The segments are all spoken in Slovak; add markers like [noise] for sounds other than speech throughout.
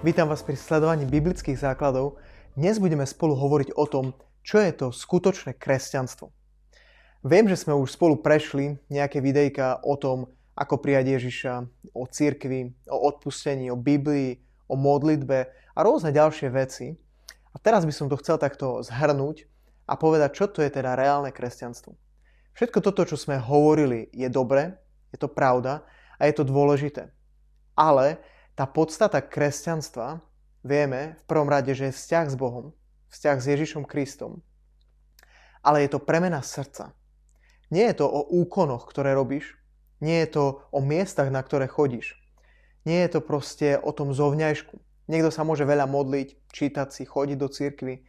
Vítam vás pri sledovaní biblických základov. Dnes budeme spolu hovoriť o tom, čo je to skutočné kresťanstvo. Viem, že sme už spolu prešli nejaké videjka o tom, ako prijať Ježiša, o cirkvi, o odpustení, o Biblii, o modlitbe a rôzne ďalšie veci. A teraz by som to chcel takto zhrnúť a povedať, čo to je teda reálne kresťanstvo. Všetko toto, čo sme hovorili, je dobre, je to pravda a je to dôležité. Ale tá podstata kresťanstva, vieme v prvom rade, že je vzťah s Bohom, vzťah s Ježišom Kristom, ale je to premena srdca. Nie je to o úkonoch, ktoré robíš, nie je to o miestach, na ktoré chodíš. Nie je to proste o tom zovňajšku. Niekto sa môže veľa modliť, čítať si, chodiť do cirkvy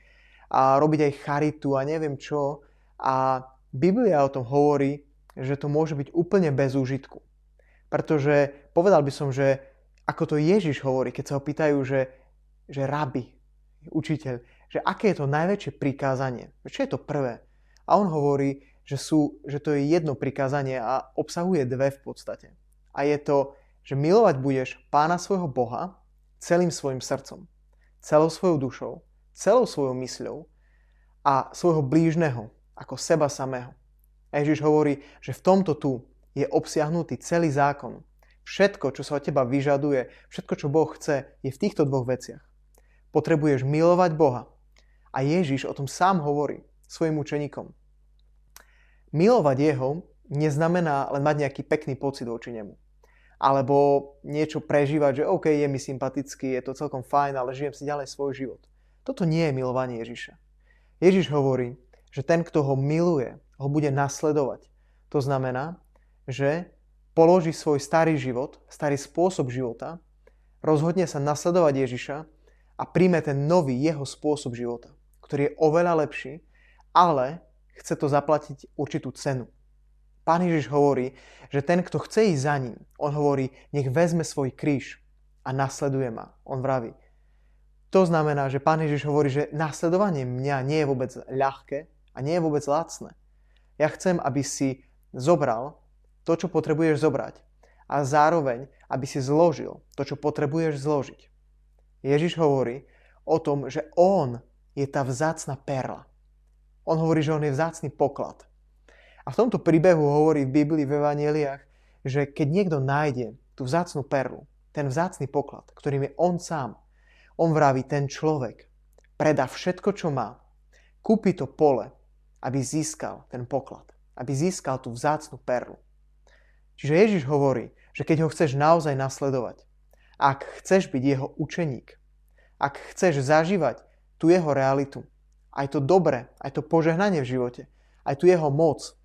a robiť aj charitu a neviem čo. A Biblia o tom hovorí, že to môže byť úplne bez úžitku. Pretože povedal by som, že ako to Ježiš hovorí, keď sa ho pýtajú, že, že rabi, učiteľ, že aké je to najväčšie prikázanie, čo je to prvé. A on hovorí, že, sú, že to je jedno prikázanie a obsahuje dve v podstate. A je to, že milovať budeš pána svojho Boha celým svojim srdcom, celou svojou dušou, celou svojou mysľou a svojho blížneho ako seba samého. A Ježiš hovorí, že v tomto tu je obsiahnutý celý zákon, Všetko, čo sa od teba vyžaduje, všetko, čo Boh chce, je v týchto dvoch veciach. Potrebuješ milovať Boha. A Ježiš o tom sám hovorí svojim učeníkom. Milovať Jeho neznamená len mať nejaký pekný pocit voči Nemu. Alebo niečo prežívať, že OK, je mi sympatický, je to celkom fajn, ale žijem si ďalej svoj život. Toto nie je milovanie Ježiša. Ježiš hovorí, že ten, kto ho miluje, ho bude nasledovať. To znamená, že položí svoj starý život, starý spôsob života, rozhodne sa nasledovať Ježiša a príjme ten nový jeho spôsob života, ktorý je oveľa lepší, ale chce to zaplatiť určitú cenu. Pán Ježiš hovorí, že ten, kto chce ísť za ním, on hovorí, nech vezme svoj kríž a nasleduje ma. On vraví. To znamená, že Pán Ježiš hovorí, že nasledovanie mňa nie je vôbec ľahké a nie je vôbec lacné. Ja chcem, aby si zobral to, čo potrebuješ zobrať a zároveň, aby si zložil to, čo potrebuješ zložiť. Ježiš hovorí o tom, že On je tá vzácna perla. On hovorí, že On je vzácný poklad. A v tomto príbehu hovorí v Biblii v Evangeliách, že keď niekto nájde tú vzácnu perlu, ten vzácný poklad, ktorým je On sám, on vraví, ten človek predá všetko, čo má, kúpi to pole, aby získal ten poklad, aby získal tú vzácnu perlu. Čiže Ježiš hovorí, že keď ho chceš naozaj nasledovať, ak chceš byť jeho učeník, ak chceš zažívať tú jeho realitu, aj to dobré, aj to požehnanie v živote, aj tu jeho moc,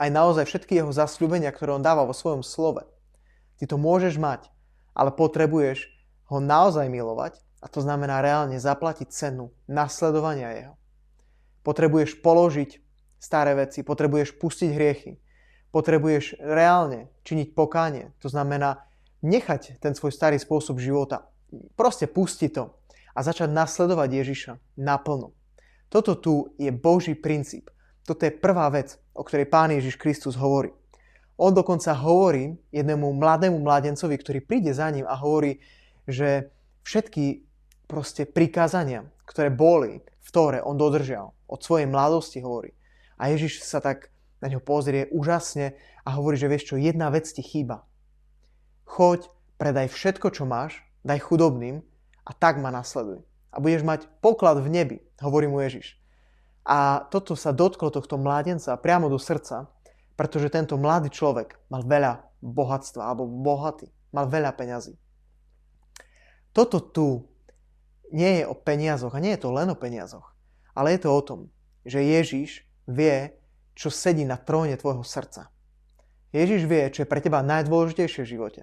aj naozaj všetky jeho zasľúbenia, ktoré on dáva vo svojom slove, ty to môžeš mať, ale potrebuješ ho naozaj milovať a to znamená reálne zaplatiť cenu nasledovania jeho. Potrebuješ položiť staré veci, potrebuješ pustiť hriechy, potrebuješ reálne činiť pokánie. To znamená nechať ten svoj starý spôsob života. Proste pustiť to a začať nasledovať Ježiša naplno. Toto tu je Boží princíp. Toto je prvá vec, o ktorej Pán Ježiš Kristus hovorí. On dokonca hovorí jednému mladému mladencovi, ktorý príde za ním a hovorí, že všetky proste prikázania, ktoré boli v Tóre, on dodržal. Od svojej mladosti hovorí. A Ježiš sa tak na ňo pozrie úžasne a hovorí, že vieš čo, jedna vec ti chýba. Choď, predaj všetko, čo máš, daj chudobným a tak ma nasleduj. A budeš mať poklad v nebi, hovorí mu Ježiš. A toto sa dotklo tohto mládenca priamo do srdca, pretože tento mladý človek mal veľa bohatstva, alebo bohatý, mal veľa peňazí. Toto tu nie je o peniazoch a nie je to len o peniazoch, ale je to o tom, že Ježiš vie, čo sedí na tróne tvojho srdca. Ježiš vie, čo je pre teba najdôležitejšie v živote.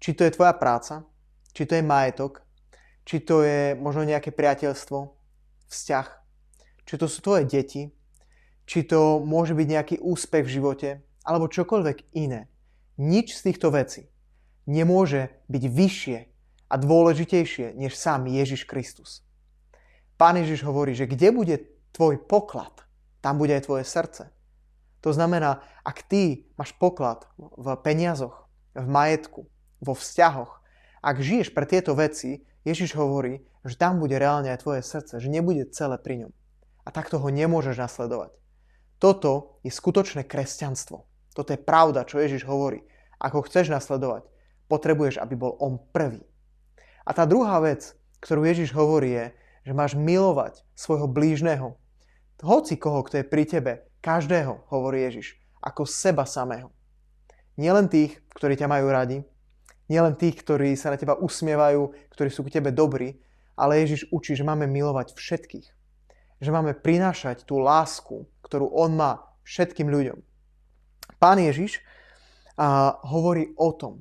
Či to je tvoja práca, či to je majetok, či to je možno nejaké priateľstvo, vzťah, či to sú tvoje deti, či to môže byť nejaký úspech v živote, alebo čokoľvek iné. Nič z týchto vecí nemôže byť vyššie a dôležitejšie než sám Ježiš Kristus. Pán Ježiš hovorí, že kde bude tvoj poklad, tam bude aj tvoje srdce. To znamená, ak ty máš poklad v peniazoch, v majetku, vo vzťahoch, ak žiješ pre tieto veci, Ježiš hovorí, že tam bude reálne aj tvoje srdce, že nebude celé pri ňom. A takto ho nemôžeš nasledovať. Toto je skutočné kresťanstvo. Toto je pravda, čo Ježiš hovorí. Ak ho chceš nasledovať, potrebuješ, aby bol on prvý. A tá druhá vec, ktorú Ježiš hovorí je, že máš milovať svojho blížneho. Hoci koho, kto je pri tebe, každého, hovorí Ježiš, ako seba samého. Nielen tých, ktorí ťa majú radi, nielen tých, ktorí sa na teba usmievajú, ktorí sú k tebe dobrí, ale Ježiš učí, že máme milovať všetkých. Že máme prinášať tú lásku, ktorú On má všetkým ľuďom. Pán Ježiš a, hovorí o tom,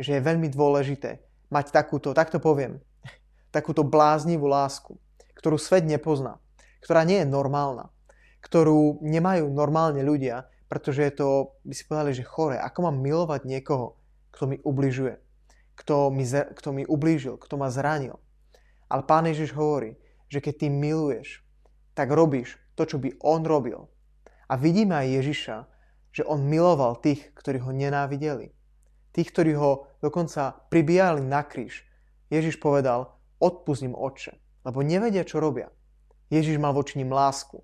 že je veľmi dôležité mať takúto, takto poviem, [laughs] takúto bláznivú lásku, ktorú svet nepozná, ktorá nie je normálna, ktorú nemajú normálne ľudia, pretože je to, by si povedali, že chore. Ako mám milovať niekoho, kto mi ubližuje, kto mi, kto mi ublížil, kto ma zranil. Ale Pán Ježiš hovorí, že keď ty miluješ, tak robíš to, čo by on robil. A vidíme aj Ježiša, že on miloval tých, ktorí ho nenávideli. Tých, ktorí ho dokonca pribíjali na kríž. Ježiš povedal, odpust im oče, lebo nevedia, čo robia. Ježiš mal voči ním lásku.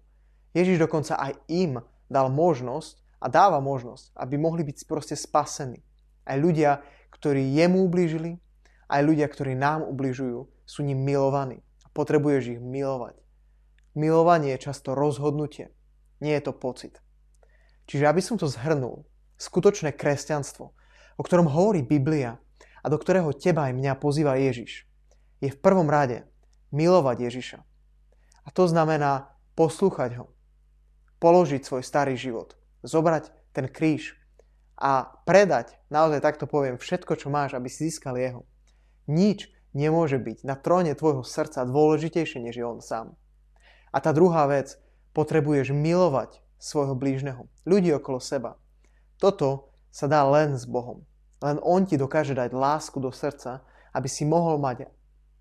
Ježiš dokonca aj im dal možnosť a dáva možnosť, aby mohli byť proste spasení. Aj ľudia, ktorí jemu ublížili, aj ľudia, ktorí nám ubližujú, sú ním milovaní. Potrebuješ ich milovať. Milovanie je často rozhodnutie, nie je to pocit. Čiže aby som to zhrnul, skutočné kresťanstvo, o ktorom hovorí Biblia a do ktorého teba aj mňa pozýva Ježiš, je v prvom rade milovať Ježiša. A to znamená poslúchať ho, položiť svoj starý život, zobrať ten kríž a predať, naozaj takto poviem, všetko, čo máš, aby si získal jeho. Nič nemôže byť na tróne tvojho srdca dôležitejšie, než je on sám. A tá druhá vec, potrebuješ milovať svojho blížneho, ľudí okolo seba. Toto sa dá len s Bohom. Len On ti dokáže dať lásku do srdca, aby si mohol mať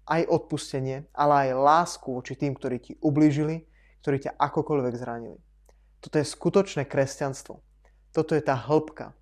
aj odpustenie, ale aj lásku voči tým, ktorí ti ublížili, ktorí ťa akokoľvek zranili. Toto je skutočné kresťanstvo. Toto je tá hĺbka.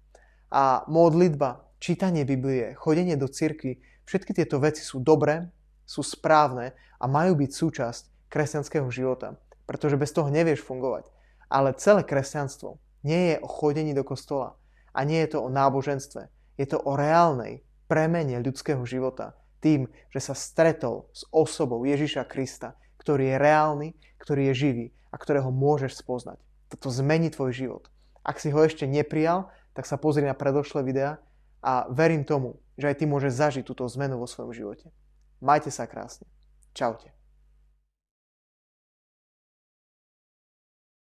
A modlitba, čítanie Biblie, chodenie do cirkvi, všetky tieto veci sú dobré, sú správne a majú byť súčasť kresťanského života, pretože bez toho nevieš fungovať. Ale celé kresťanstvo nie je o chodení do kostola a nie je to o náboženstve. Je to o reálnej premene ľudského života tým, že sa stretol s osobou Ježiša Krista, ktorý je reálny, ktorý je živý a ktorého môžeš spoznať. Toto zmení tvoj život. Ak si ho ešte neprijal, tak sa pozri na predošlé videá a verím tomu, že aj ty môžeš zažiť túto zmenu vo svojom živote. Majte sa krásne. Čaute.